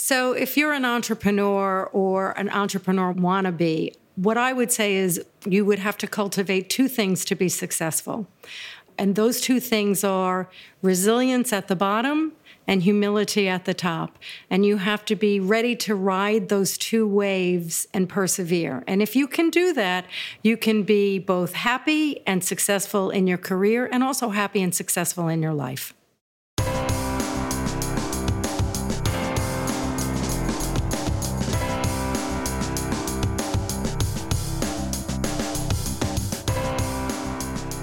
So, if you're an entrepreneur or an entrepreneur wannabe, what I would say is you would have to cultivate two things to be successful. And those two things are resilience at the bottom and humility at the top. And you have to be ready to ride those two waves and persevere. And if you can do that, you can be both happy and successful in your career and also happy and successful in your life.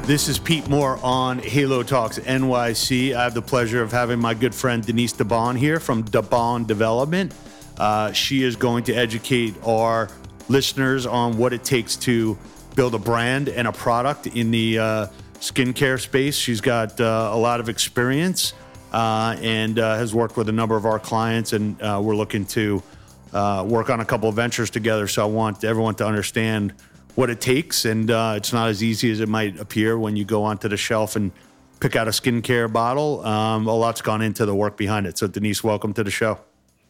This is Pete Moore on Halo Talks NYC. I have the pleasure of having my good friend Denise DeBaun here from DeBaun Development. Uh, she is going to educate our listeners on what it takes to build a brand and a product in the uh, skincare space. She's got uh, a lot of experience uh, and uh, has worked with a number of our clients, and uh, we're looking to work on a couple of ventures together. So I want everyone to understand what it takes, and uh, it's not as easy as it might appear when you go onto the shelf and pick out a skincare bottle. Um, a lot's gone into the work behind it. So, Denise, welcome to the show.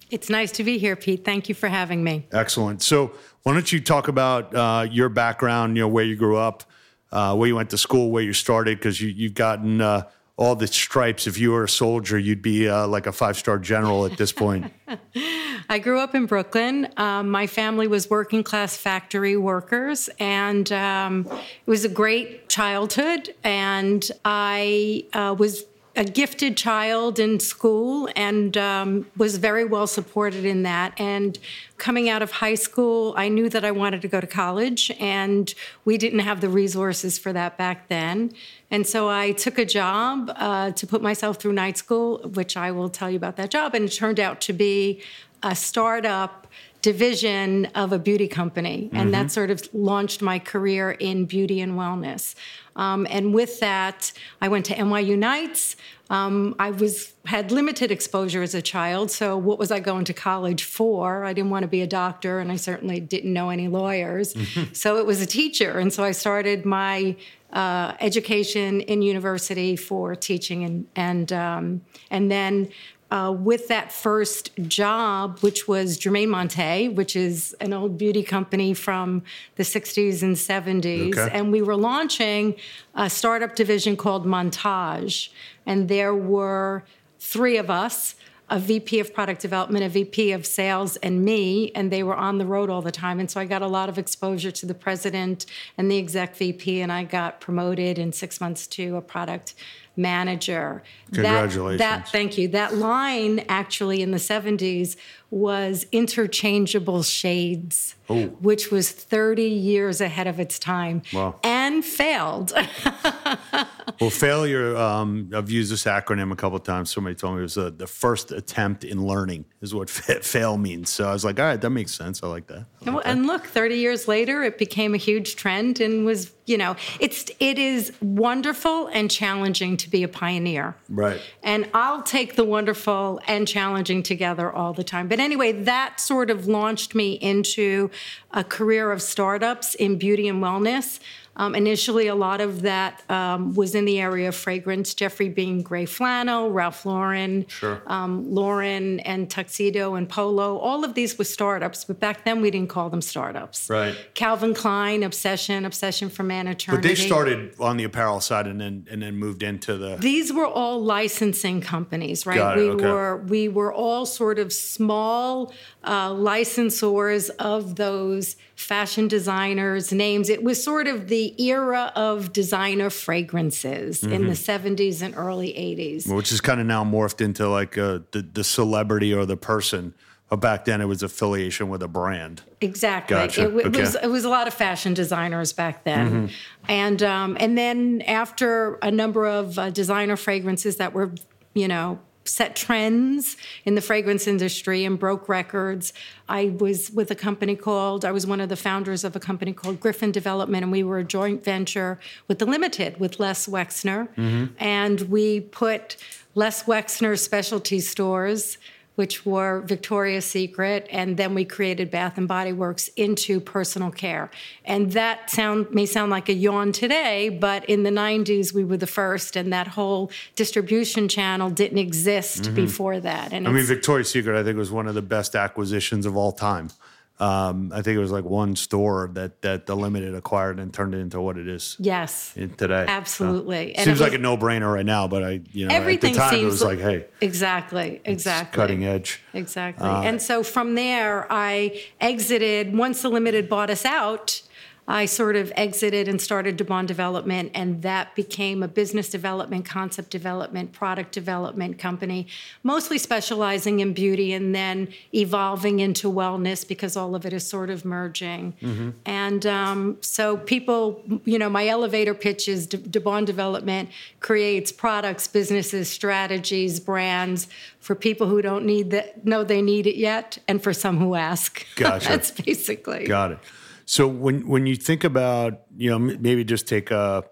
It's nice to be here, Pete. Thank you for having me. Excellent. So, why don't you talk about uh, your background? You know, where you grew up, uh, where you went to school, where you started, because you, you've gotten uh, all the stripes. If you were a soldier, you'd be uh, like a five star general at this point. I grew up in Brooklyn. Um, my family was working class factory workers, and um, it was a great childhood. And I uh, was a gifted child in school and um, was very well supported in that. And coming out of high school, I knew that I wanted to go to college, and we didn't have the resources for that back then. And so I took a job uh, to put myself through night school, which I will tell you about that job. And it turned out to be a startup division of a beauty company. And mm-hmm. that sort of launched my career in beauty and wellness. Um, and with that, I went to NYU Nights. Um, I was had limited exposure as a child, so what was I going to college for? I didn't want to be a doctor, and I certainly didn't know any lawyers. Mm-hmm. So it was a teacher, and so I started my uh, education in university for teaching, and and um, and then uh, with that first job, which was Germaine Monteil, which is an old beauty company from the 60s and 70s. Okay. And we were launching a startup division called Montage. And there were three of us a VP of product development, a VP of sales, and me, and they were on the road all the time. And so I got a lot of exposure to the president and the exec VP, and I got promoted in six months to a product manager. Congratulations. That, that, thank you. That line actually in the 70s was interchangeable shades, Ooh. which was 30 years ahead of its time wow. and failed. well, failure, um, I've used this acronym a couple times. Somebody told me it was uh, the first attempt in learning is what fail means. So I was like, all right, that makes sense. I like that. I like and that. look, 30 years later, it became a huge trend and was, you know, it's, it is wonderful and challenging to be a pioneer. Right. And I'll take the wonderful and challenging together all the time. But anyway, that sort of launched me into a career of startups in beauty and wellness. Um, initially, a lot of that um, was in the area of fragrance, Geoffrey Beene gray flannel, Ralph Lauren, sure. um, Lauren and Tuxedo and Polo. All of these were startups, but back then we didn't call them startups. Right. Calvin Klein, Obsession, Obsession for Man Eternity. But they started on the apparel side and then and then moved into the. These were all licensing companies, right? We okay. were we were all sort of small uh, licensors of those fashion designers' names. It was sort of the era of designer fragrances mm-hmm. in the 70s and early 80s. Which is kind of now morphed into like uh, the, the celebrity or the person. But back then, it was affiliation with a brand. Exactly. Gotcha. It, it okay. was it was a lot of fashion designers back then, mm-hmm. and um, and then after a number of uh, designer fragrances that were, you know, set trends in the fragrance industry and broke records. I was with a company called, I was one of the founders of a company called Griffin Development, and we were a joint venture with the Limited, with Les Wexner. Mm-hmm. And we put Les Wexner specialty stores which were Victoria's Secret, and then we created Bath and Body Works into personal care. And that sound may sound like a yawn today, but in the 90s we were the first, and that whole distribution channel didn't exist mm-hmm. before that. And I mean, Victoria's Secret, I think, was one of the best acquisitions of all time. Um, I think it was like one store that that the limited acquired and turned it into what it is. Yes, today absolutely. So, seems was, like a no brainer right now, but I you know everything at the time it was like, hey, exactly, exactly, cutting edge, exactly. Uh, and so from there, I exited once the limited bought us out. I sort of exited and started DeBaun Development, and that became a business development, concept development, product development company, mostly specializing in beauty and then evolving into wellness because all of it is sort of merging. Mm-hmm. And um, so, people, you know, my elevator pitch is DeBaun Development creates products, businesses, strategies, brands for people who don't need that, know they need it yet, and for some who ask. Gotcha. That's basically. Got it. So when when you think about you know maybe just take a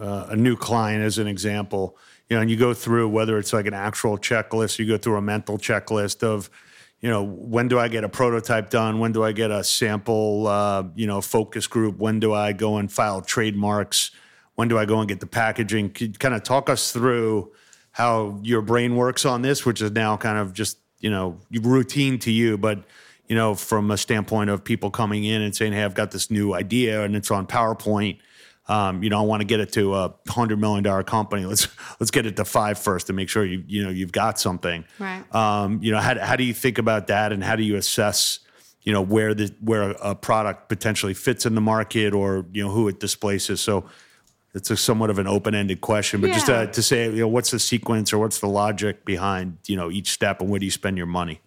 a new client as an example, you know, and you go through whether it's like an actual checklist, you go through a mental checklist of, you know, when do I get a prototype done? When do I get a sample, uh, you know, focus group? When do I go and file trademarks? When do I go and get the packaging? Could kind of talk us through how your brain works on this, which is now kind of just you know routine to you, but you know, from a standpoint of people coming in and saying, "Hey, I've got this new idea and it's on PowerPoint." Um, you know, I want to get it to a hundred million dollar company. Let's let's get it to five first to make sure you you know you've got something. Right. Um, you know, how how do you think about that, and how do you assess, you know, where the where a product potentially fits in the market, or you know who it displaces? So it's a somewhat of an open ended question, but yeah. just to, to say, you know, what's the sequence or what's the logic behind you know each step, and where do you spend your money?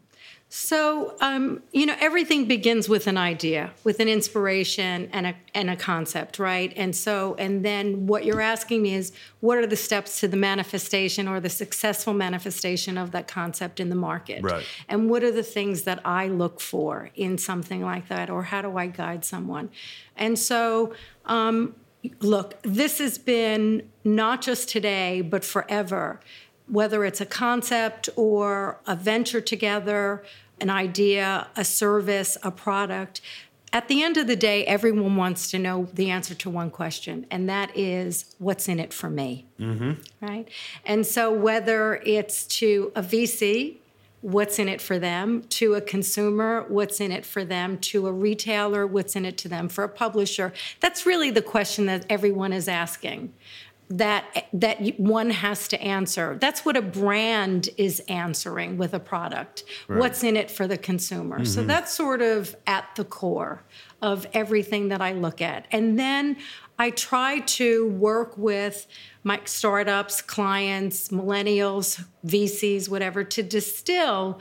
So, um, you know, everything begins with an idea, with an inspiration and a, and a concept, right? And so, and then what you're asking me is what are the steps to the manifestation or the successful manifestation of that concept in the market? Right. And what are the things that I look for in something like that, or how do I guide someone? And so, um, look, this has been not just today, but forever whether it's a concept or a venture together, an idea, a service, a product. At the end of the day, everyone wants to know the answer to one question, and that is what's in it for me? Mm-hmm. Right? And so, whether it's to a VC, what's in it for them, to a consumer, what's in it for them, to a retailer, what's in it to them, for a publisher, that's really the question that everyone is asking that that one has to answer. That's what a brand is answering with a product. Right. What's in it for the consumer? Mm-hmm. So that's sort of at the core of everything that I look at. And then I try to work with my startups, clients, millennials, VCs, whatever, to distill,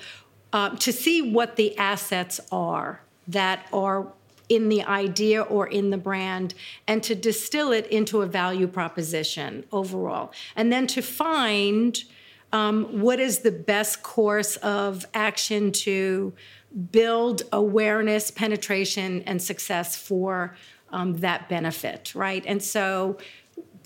uh, to see what the assets are that are in the idea or in the brand and to distill it into a value proposition overall. And then to find um, what is the best course of action to build awareness, penetration, and success for um, that benefit, right? And so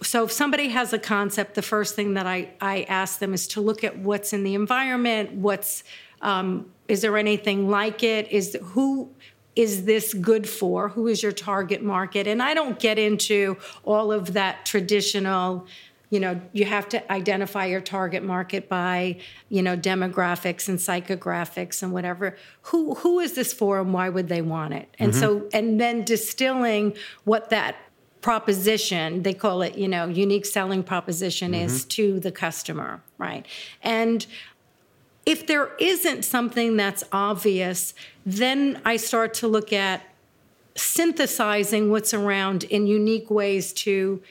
so if somebody has a concept, the first thing that I, I ask them is to look at what's in the environment, what's um, is there anything like it? Is who is this good for? Who is your target market? And I don't get into all of that traditional you know you have to identify your target market by you know demographics and psychographics and whatever who who is this for and why would they want it and mm-hmm. so and then distilling what that proposition they call it you know unique selling proposition mm-hmm. is to the customer right and if there isn't something that's obvious, then I start to look at synthesizing what's around in unique ways to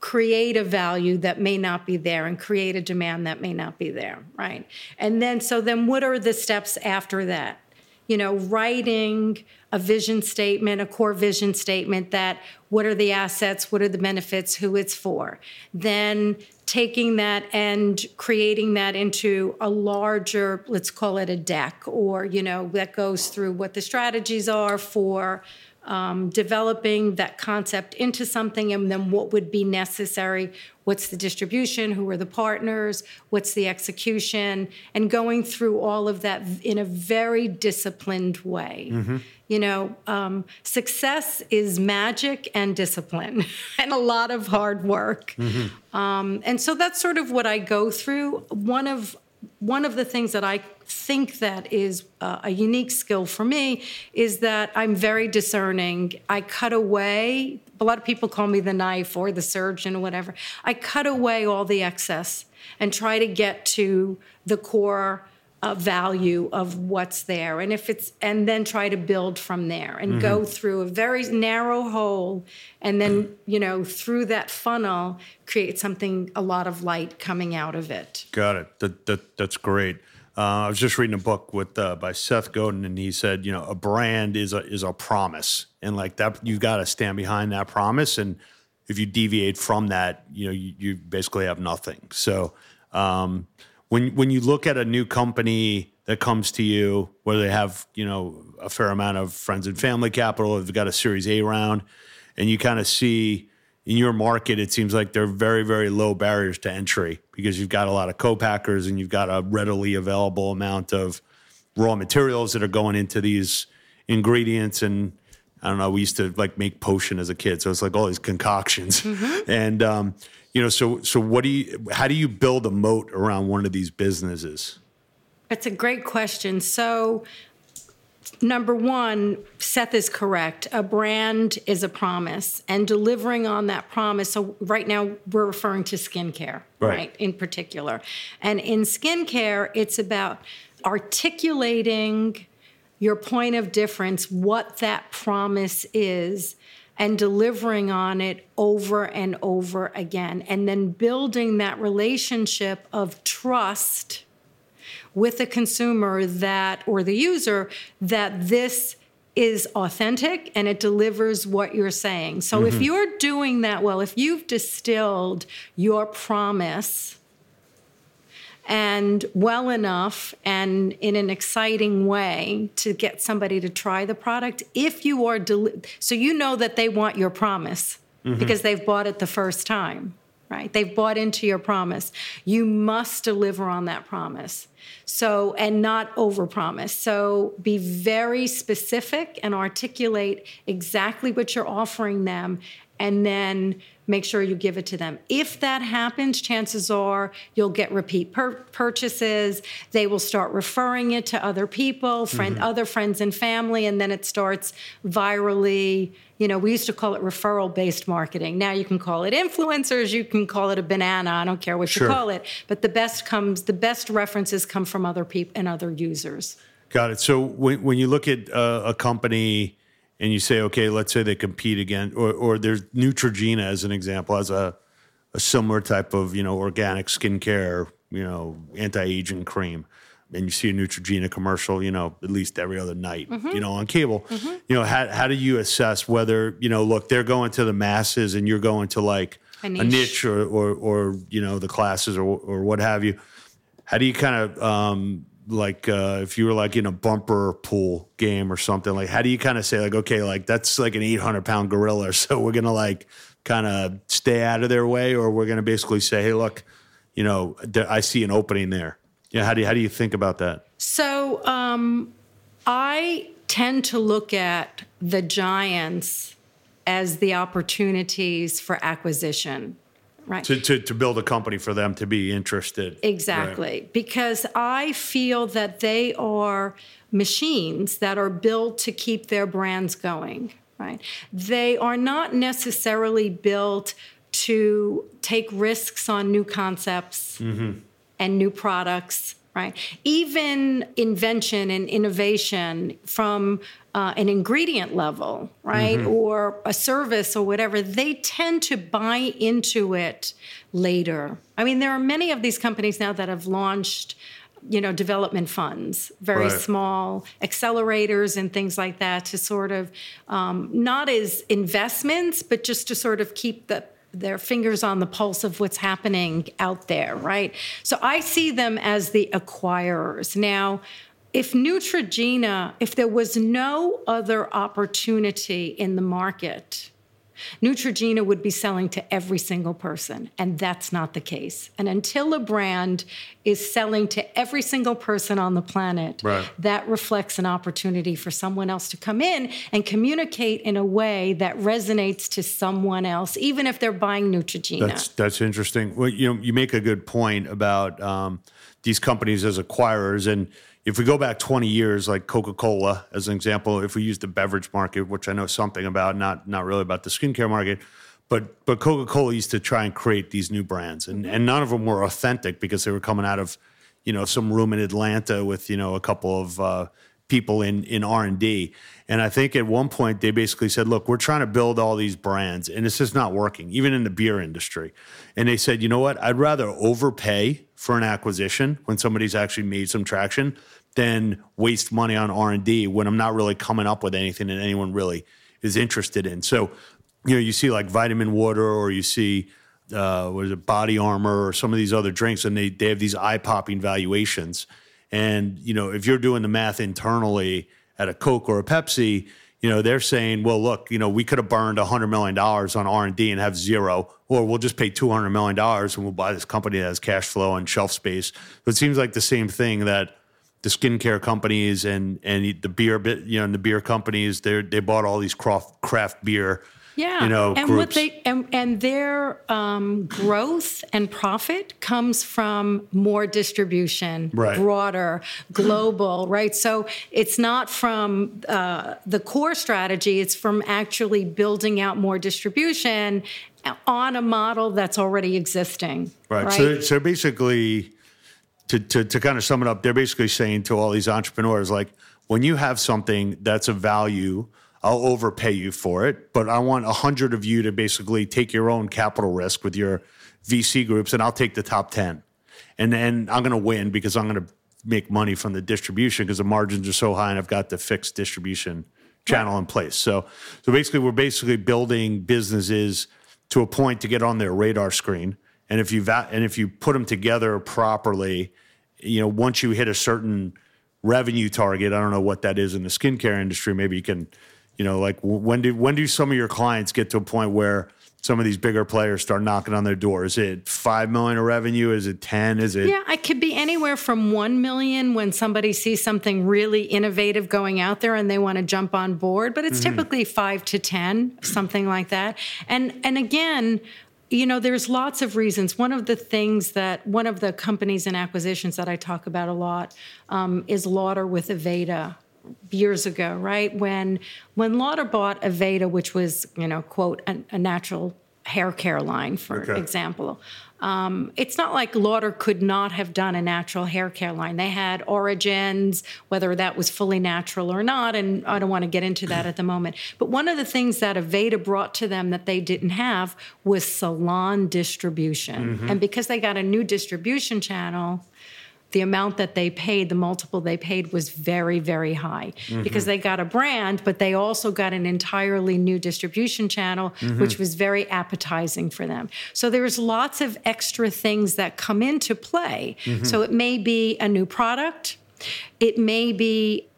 create a value that may not be there and create a demand that may not be there, right? And then, so then what are the steps after that? You know, writing a vision statement, a core vision statement that what are the assets, what are the benefits, who it's for. Then taking that and creating that into a larger let's call it a deck or you know that goes through what the strategies are for um, developing that concept into something and then what would be necessary? What's the distribution? Who are the partners? What's the execution? And going through all of that in a very disciplined way. Mm-hmm. you know um, success is magic and discipline and a lot of hard work. Mm-hmm. um, and so that's sort of what i go through. One of one of the things that I think that is uh, a unique skill for me is that I'm very discerning. I cut away. A lot of people call me the knife or the surgeon or whatever. I cut away all the excess and try to get to the core uh, value of what's there and if it's and then try to build from there and mm-hmm. go through a very narrow hole and then you know through that funnel create something a lot of light coming out of it got it that, that that's great uh, I was just reading a book with uh, by Seth Godin, and he said, you know, a brand is a is a promise, and like that, you've got to stand behind that promise. And if you deviate from that, you know, you, you basically have nothing. So, um, when when you look at a new company that comes to you, where they have you know a fair amount of friends and family capital, they've got a Series A round, and you kind of see in your market, it seems like there are very very low barriers to entry because you've got a lot of co-packers and you've got a readily available amount of raw materials that are going into these ingredients and I don't know. We used to like make potion as a kid, so it's like all these concoctions, mm-hmm. and um, you know, so so what do you? How do you build a moat around one of these businesses? That's a great question. So, number one, Seth is correct. A brand is a promise, and delivering on that promise. So, right now, we're referring to skincare, right, right in particular. And in skincare, it's about articulating your point of difference, what that promise is, and delivering on it over and over again, and then building that relationship of trust with the consumer that or the user that this is authentic and it delivers what you're saying. So mm-hmm. if you're doing that well, if you've distilled your promise and well enough and in an exciting way to get somebody to try the product if you are deli- so you know that they want your promise mm-hmm. because they've bought it the first time right? They've bought into your promise. You must deliver on that promise. So and not overpromise. So be very specific and articulate exactly what you're offering them and then make sure you give it to them. If that happens, chances are you'll get repeat pur- purchases. They will start referring it to other people, friend, mm-hmm. other friends and family, and then it starts virally. You know, we used to call it referral based marketing. Now you can call it influencers, you can call it a banana. I don't care what sure. you call it. But the best comes, the best references come from other people and other users. Got it. So when, when you look at uh, a company, and you say, okay, let's say they compete again, or, or there's Neutrogena as an example, as a, a similar type of, you know, organic skincare, you know, anti-aging cream. And you see a Neutrogena commercial, you know, at least every other night, mm-hmm. you know, on cable. Mm-hmm. You know, how, how do you assess whether, you know, look, they're going to the masses and you're going to like a niche, a niche or, or, or, you know, the classes or, or what have you? How do you kind of um, like uh, if you were like in a bumper pool game or something like how do you kind of say like okay like that's like an 800 pound gorilla so we're gonna like kind of stay out of their way or we're gonna basically say hey look you know i see an opening there. Yeah how do you how do you think about that? So um, i tend to look at the giants as the opportunities for acquisition Right. To, to, to build a company for them to be interested. Exactly. Right. Because I feel that they are machines that are built to keep their brands going. Right. They are not necessarily built to take risks on new concepts mm-hmm. and new products right? Even invention and innovation from uh, an ingredient level, right, mm-hmm. or a service or whatever, they tend to buy into it later. I mean, there are many of these companies now that have launched you know development funds very right. small accelerators and things like that to sort of um, not as investments but just to sort of keep the their fingers on the pulse of what's happening out there, right? So I see them as the acquirers. Now, if Neutrogena, if there was no other opportunity in the market, Neutrogena would be selling to every single person, and that's not the case. And until a brand is selling to every single person on the planet, right. that reflects an opportunity for someone else to come in and communicate in a way that resonates to someone else, even if they're buying Neutrogena. That's that's interesting. Well, you know, you make a good point about um, these companies as acquirers and if we go back 20 years, like Coca Cola, as an example, if we use the beverage market, which I know something about, not not really about the skincare market, but but Coca Cola used to try and create these new brands, and and none of them were authentic because they were coming out of, you know, some room in Atlanta with you know a couple of uh, people in in R and D. And I think at one point they basically said, "Look, we're trying to build all these brands, and it's just not working, even in the beer industry." And they said, "You know what? I'd rather overpay for an acquisition when somebody's actually made some traction than waste money on R and D when I'm not really coming up with anything that anyone really is interested in." So, you know, you see like vitamin water, or you see uh, what is it, body armor, or some of these other drinks, and they they have these eye popping valuations and, you know, if you're doing the math internally at a Coke or a Pepsi, you know, they're saying, well, look, you know, we could have burned $100 million on R&D and have zero, or we'll just pay $200 million and we'll buy this company that has cash flow and shelf space. So it seems like the same thing that the skincare companies and, and the beer, you know, and the beer companies, they they bought all these craft, craft beer yeah, you know, and groups. what they and, and their um, growth and profit comes from more distribution, right. broader, global, right? So it's not from uh, the core strategy; it's from actually building out more distribution on a model that's already existing. Right. right? So, so basically, to, to to kind of sum it up, they're basically saying to all these entrepreneurs, like, when you have something that's of value I'll overpay you for it, but I want a hundred of you to basically take your own capital risk with your VC groups, and I'll take the top ten, and then I'm going to win because I'm going to make money from the distribution because the margins are so high, and I've got the fixed distribution channel in place. So, so basically, we're basically building businesses to a point to get on their radar screen, and if you va- and if you put them together properly, you know, once you hit a certain revenue target, I don't know what that is in the skincare industry. Maybe you can you know, like when do when do some of your clients get to a point where some of these bigger players start knocking on their door? Is it five million of revenue? Is it ten? Is it? Yeah, it could be anywhere from one million when somebody sees something really innovative going out there and they want to jump on board. But it's mm-hmm. typically five to ten, something like that. And and again, you know, there's lots of reasons. One of the things that one of the companies and acquisitions that I talk about a lot um, is Lauder with Aveda years ago, right? When when Lauder bought Aveda, which was you know quote a, a natural hair care line, for okay. example. Um, it's not like Lauder could not have done a natural hair care line. They had origins, whether that was fully natural or not, and I don't want to get into that at the moment. But one of the things that Aveda brought to them that they didn't have was salon distribution. Mm-hmm. And because they got a new distribution channel, the amount that they paid, the multiple they paid was very, very high mm-hmm. because they got a brand, but they also got an entirely new distribution channel, mm-hmm. which was very appetizing for them. So there's lots of extra things that come into play. Mm-hmm. So it may be a new product. It may be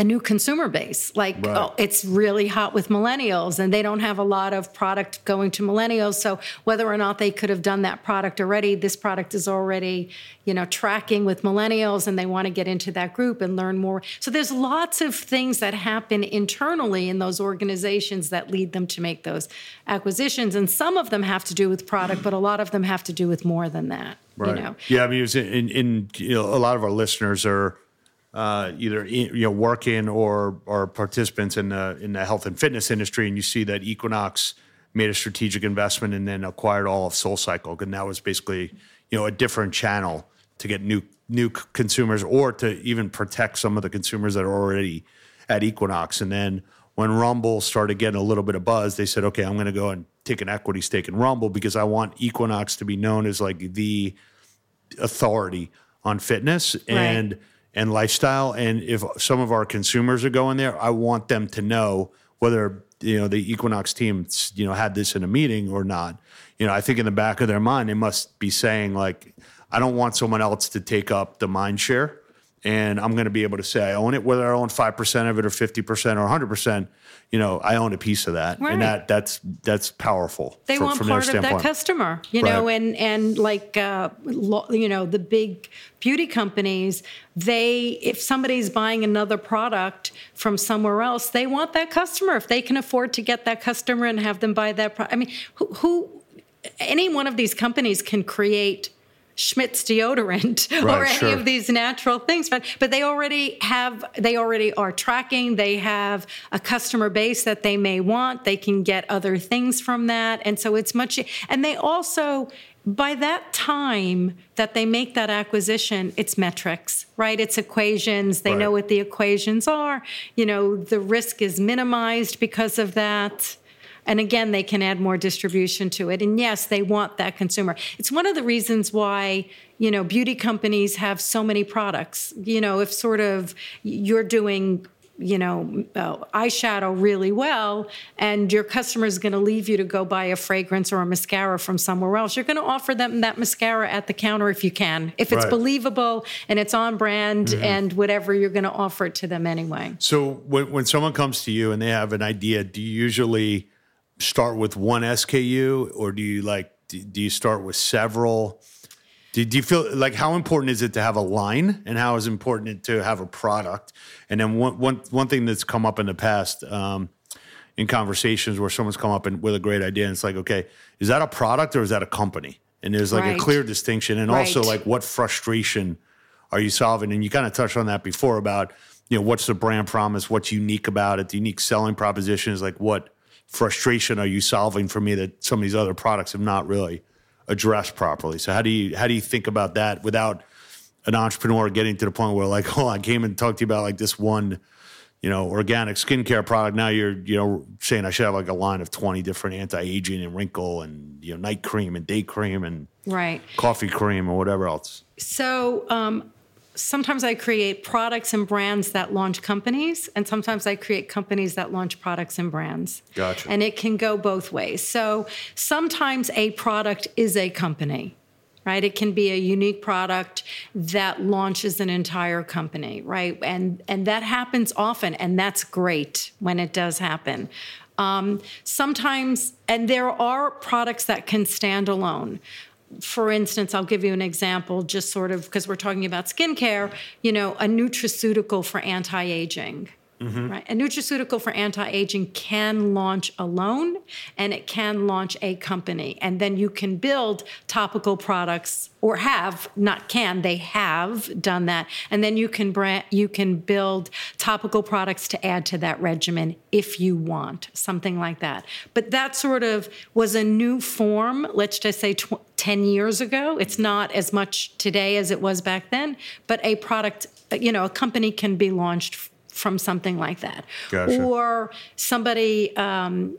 a new consumer base. Like, right. oh, it's really hot with millennials, and they don't have a lot of product going to millennials. So, whether or not they could have done that product already, this product is already, you know, tracking with millennials, and they want to get into that group and learn more. So, there's lots of things that happen internally in those organizations that lead them to make those acquisitions, and some of them have to do with product, but a lot of them have to do with more than that. Right. You know? Yeah, I mean, in, in you know, a lot of our listeners are uh, either you know working or or participants in the in the health and fitness industry, and you see that Equinox made a strategic investment and then acquired all of SoulCycle, and that was basically you know a different channel to get new new consumers or to even protect some of the consumers that are already at Equinox. And then when Rumble started getting a little bit of buzz, they said, okay, I'm going to go and take an equity stake in Rumble because I want Equinox to be known as like the authority on fitness right. and and lifestyle. And if some of our consumers are going there, I want them to know whether you know the Equinox team you know had this in a meeting or not. You know, I think in the back of their mind they must be saying like, I don't want someone else to take up the mind share and I'm going to be able to say I own it, whether I own five percent of it or fifty percent or hundred percent. You know, I own a piece of that, Right. and that that's that's powerful. They fro- want from part of that customer, you know, and and like uh, lo, you know the big beauty companies. They if somebody's buying another product from somewhere else, they want that customer. If they can afford to get that customer and have them buy that, pro- I mean, who, who any one of these companies can create. Schmidt's deodorant or any sure. of these natural things, but but they already have they already are tracking. They have a customer base that they may want. They can get other things from that, and so it's much. And they also by that time that they make that acquisition, it's metrics, right? It's equations. They know what the equations are. You know, the risk is minimized because of that. And again, they can add more distribution to it. And yes, they want that consumer. It's one of the reasons why, you know, beauty companies have so many products. You know, if sort of you're doing, you know, uh, eyeshadow really well and your customer is going to leave you to go buy a fragrance or a mascara from somewhere else, you're going to offer them that mascara at the counter if you can. If it's Right. believable and it's on brand and whatever, you're going to offer it to them anyway. So when when someone comes to you and they have an idea, do you usually start with one SKU, or do you like do, do you start with several? Do, do you feel like how important is it to have a line, and how is important it to have a product? And then one one one thing that's come up in the past. Um, in conversations where someone's come up and with a great idea and it's like okay is that a product or is that a company and there's like Right. a clear distinction and also like what frustration are you solving and you kind of touched on that before about you know what's the brand promise what's unique about it the unique selling proposition is like what frustration are you solving for me that some of these other products have not really addressed properly so how do you how do you think about that without an entrepreneur getting to the point where like oh i came and talked to you about like this one you know, organic skincare product. Now you're, you know, saying I should have like a line of 20 different anti-aging and wrinkle and, you know, night cream and day cream and Right. coffee cream or whatever else. So um, sometimes I create products and brands that launch companies, and sometimes I create companies that launch products and brands. Gotcha. And it can go both ways. So sometimes a product is a company. Right, it can be a unique product that launches an entire company, right? And and that happens often, and that's great when it does happen. Um, sometimes, and there are products that can stand alone for instance, I'll give you an example, just sort of because we're talking about skincare, you know, a nutraceutical for anti aging. Mm-hmm. Right. A nutraceutical for anti aging can launch alone and it can launch a company. And then you can build topical products or have, not can, they have done that. And then you can brand, you can build topical products to add to that regimen if you want, something like that. But that sort of was a new form, let's just say tw- 10 years ago. It's not as much today as it was back then, but a product, you know, a company can be launched f- from something like that. Gotcha. Or somebody, um,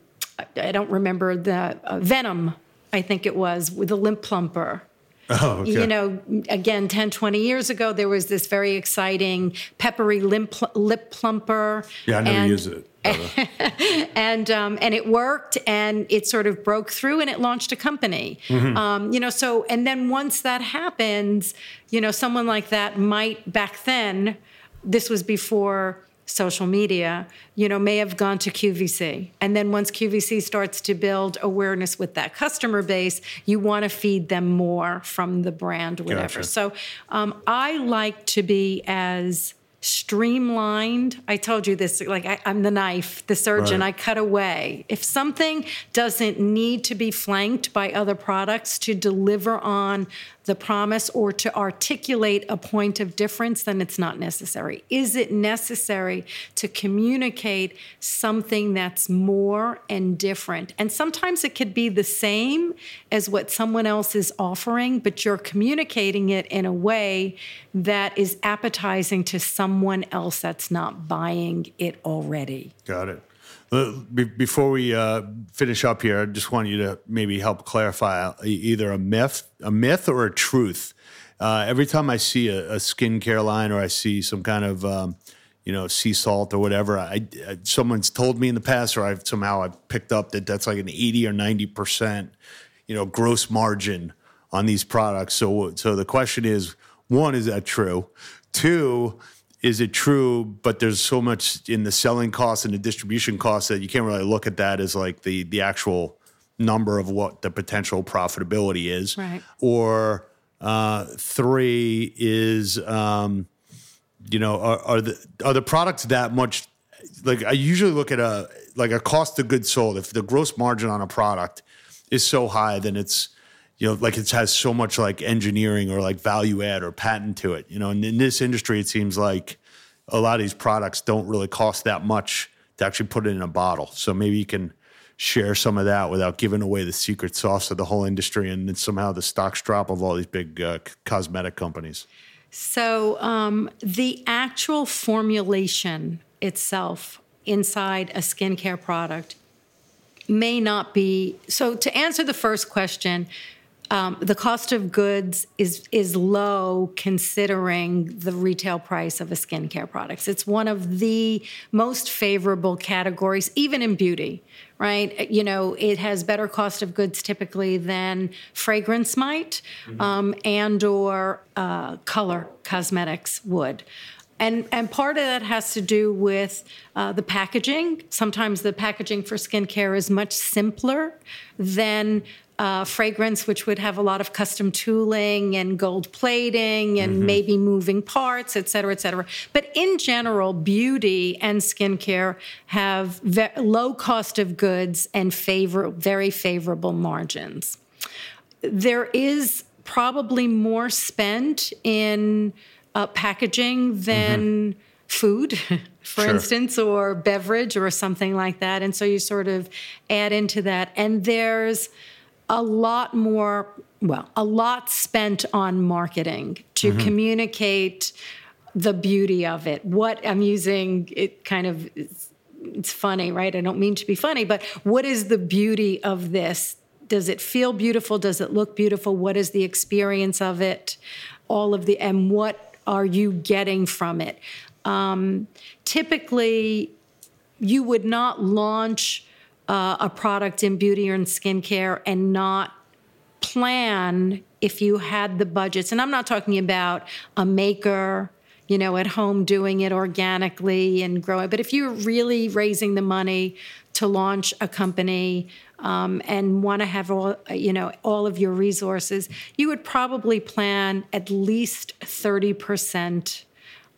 I- don't remember the uh, Venom, I think it was, with the Lip Plumper. Oh, okay. You know, again, 10, 20 years ago, there was this very exciting peppery lip, lip plumper. yeah, I never and- use it. and um, and it worked and it sort of broke through and it launched a company. Um, you know so and then once that happens you know someone like that might back then this was before social media you know may have gone to qvc and then once qvc starts to build awareness with that customer base you want to feed them more from the brand whatever. Gotcha. so um, i like to be as streamlined. I told you this, like I, I'm the knife, the surgeon. Right. I cut away. If something doesn't need to be flanked by other products to deliver on the promise or to articulate a point of difference, then it's not necessary. Is it necessary to communicate something that's more and different? And sometimes it could be the same as what someone else is offering, but you're communicating it in a way that is appetizing to someone else that's not buying it already. Got it. Be- Before we uh, finish up here, I just want you to maybe help clarify either a myth, a myth, or a truth. Uh, every time I see a, a skincare line or I see some kind of, um, you know, sea salt or whatever, I, I someone's told me in the past, or I've somehow I've picked up that that's like an eighty or ninety percent, you know, gross margin on these products. So, so the question is, one, is that true? Two, is it true? But there's so much in the selling costs and the distribution costs that you can't really look at that as like the the actual number of what the potential profitability is. Right. Or uh, three is, um, you know, are, are the are the products that much? Like I usually look at a like a cost of goods sold. If the gross margin on a product is so high, then it's you know like it has so much like engineering or like value add or patent to it. You know, and in this industry, it seems like a lot of these products don't really cost that much to actually put it in a bottle. So maybe you can share some of that without giving away the secret sauce of the whole industry and then somehow the stocks drop of all these big uh, cosmetic companies. So um, the actual formulation itself inside a skincare product may not be so to answer the first question um, the cost of goods is is low considering the retail price of a skincare product. It's one of the most favorable categories, even in beauty. Right, you know, it has better cost of goods typically than fragrance might, mm-hmm. um, and or uh, color cosmetics would. And, and part of that has to do with uh, the packaging. Sometimes the packaging for skincare is much simpler than uh, fragrance, which would have a lot of custom tooling and gold plating and mm-hmm. maybe moving parts, et cetera, et cetera. But in general, beauty and skincare have ve- low cost of goods and favor- very favorable margins. There is probably more spent in uh, packaging than. Mm-hmm food, for sure. instance, or beverage or something like that. And so you sort of add into that. And there's a lot more, well, a lot spent on marketing to mm-hmm. communicate the beauty of it. What I'm using, it kind of, it's, it's funny, right? I don't mean to be funny, but what is the beauty of this? Does it feel beautiful? Does it look beautiful? What is the experience of it? All of the, and what are you getting from it? Um, typically, you would not launch uh, a product in beauty or in skincare and not plan if you had the budgets. And I'm not talking about a maker, you know, at home doing it organically and growing, but if you're really raising the money to launch a company um, and want to have all you know all of your resources, you would probably plan at least thirty percent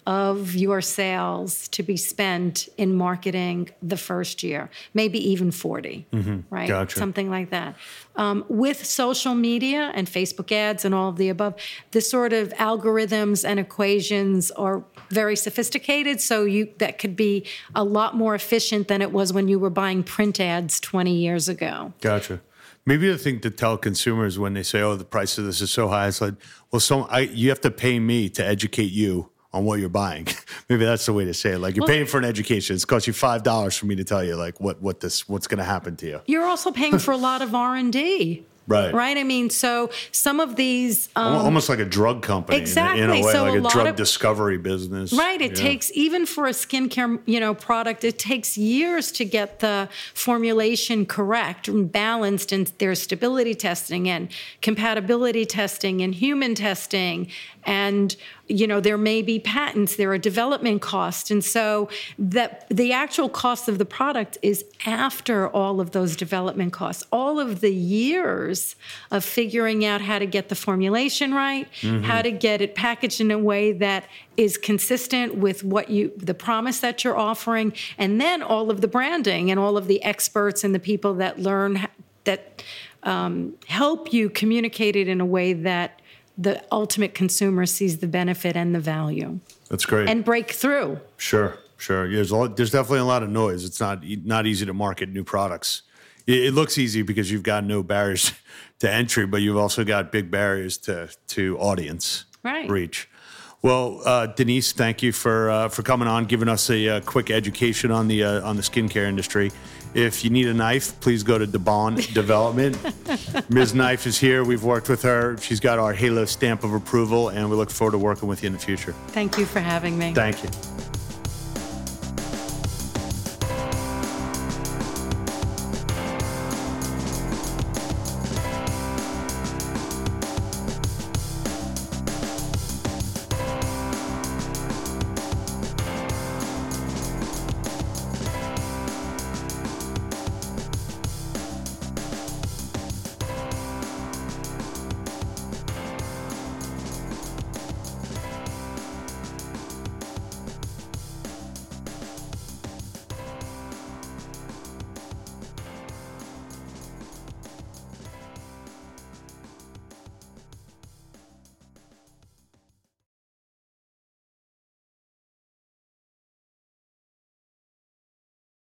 of your sales to be spent in marketing the first year, maybe even 40, mm-hmm. right? Gotcha. Something like that. Um, with social media and Facebook ads and all of the above, the sort of algorithms and equations are very sophisticated. So you that could be a lot more efficient than it was when you were buying print ads 20 years ago. Gotcha. Maybe the thing to tell consumers when they say, "Oh, the price of this is so high," it's like, "Well, so I, you have to pay me to educate you on what you're buying. Maybe that's the way to say it. Like you're well, paying for an education. It's cost you five dollars for me to tell you like what what this what's going to happen to you. You're also paying for a lot of R and D. Right. Right. I mean, so some of these um, almost like a drug company, exactly. In, a way, so like a, a drug of, discovery business. Right. It yeah. takes even for a skincare, you know, product, it takes years to get the formulation correct and balanced, and there's stability testing and compatibility testing and human testing, and you know there may be patents there are development costs and so that the actual cost of the product is after all of those development costs all of the years of figuring out how to get the formulation right mm-hmm. how to get it packaged in a way that is consistent with what you the promise that you're offering and then all of the branding and all of the experts and the people that learn that um, help you communicate it in a way that the ultimate consumer sees the benefit and the value. That's great. And break through. Sure, sure. There's, lot, there's definitely a lot of noise. It's not not easy to market new products. It, looks easy because you've got no barriers to entry, but you've also got big barriers to to audience right. reach. Well, uh, Denise, thank you for uh, for coming on, giving us a, a uh, quick education on the uh, on the skincare industry. If you need a knife, please go to DeBaun Development. Ms. Knife is here. We've worked with her. She's got our Halo stamp of approval, and we look forward to working with you in the future. Thank you for having me. Thank you.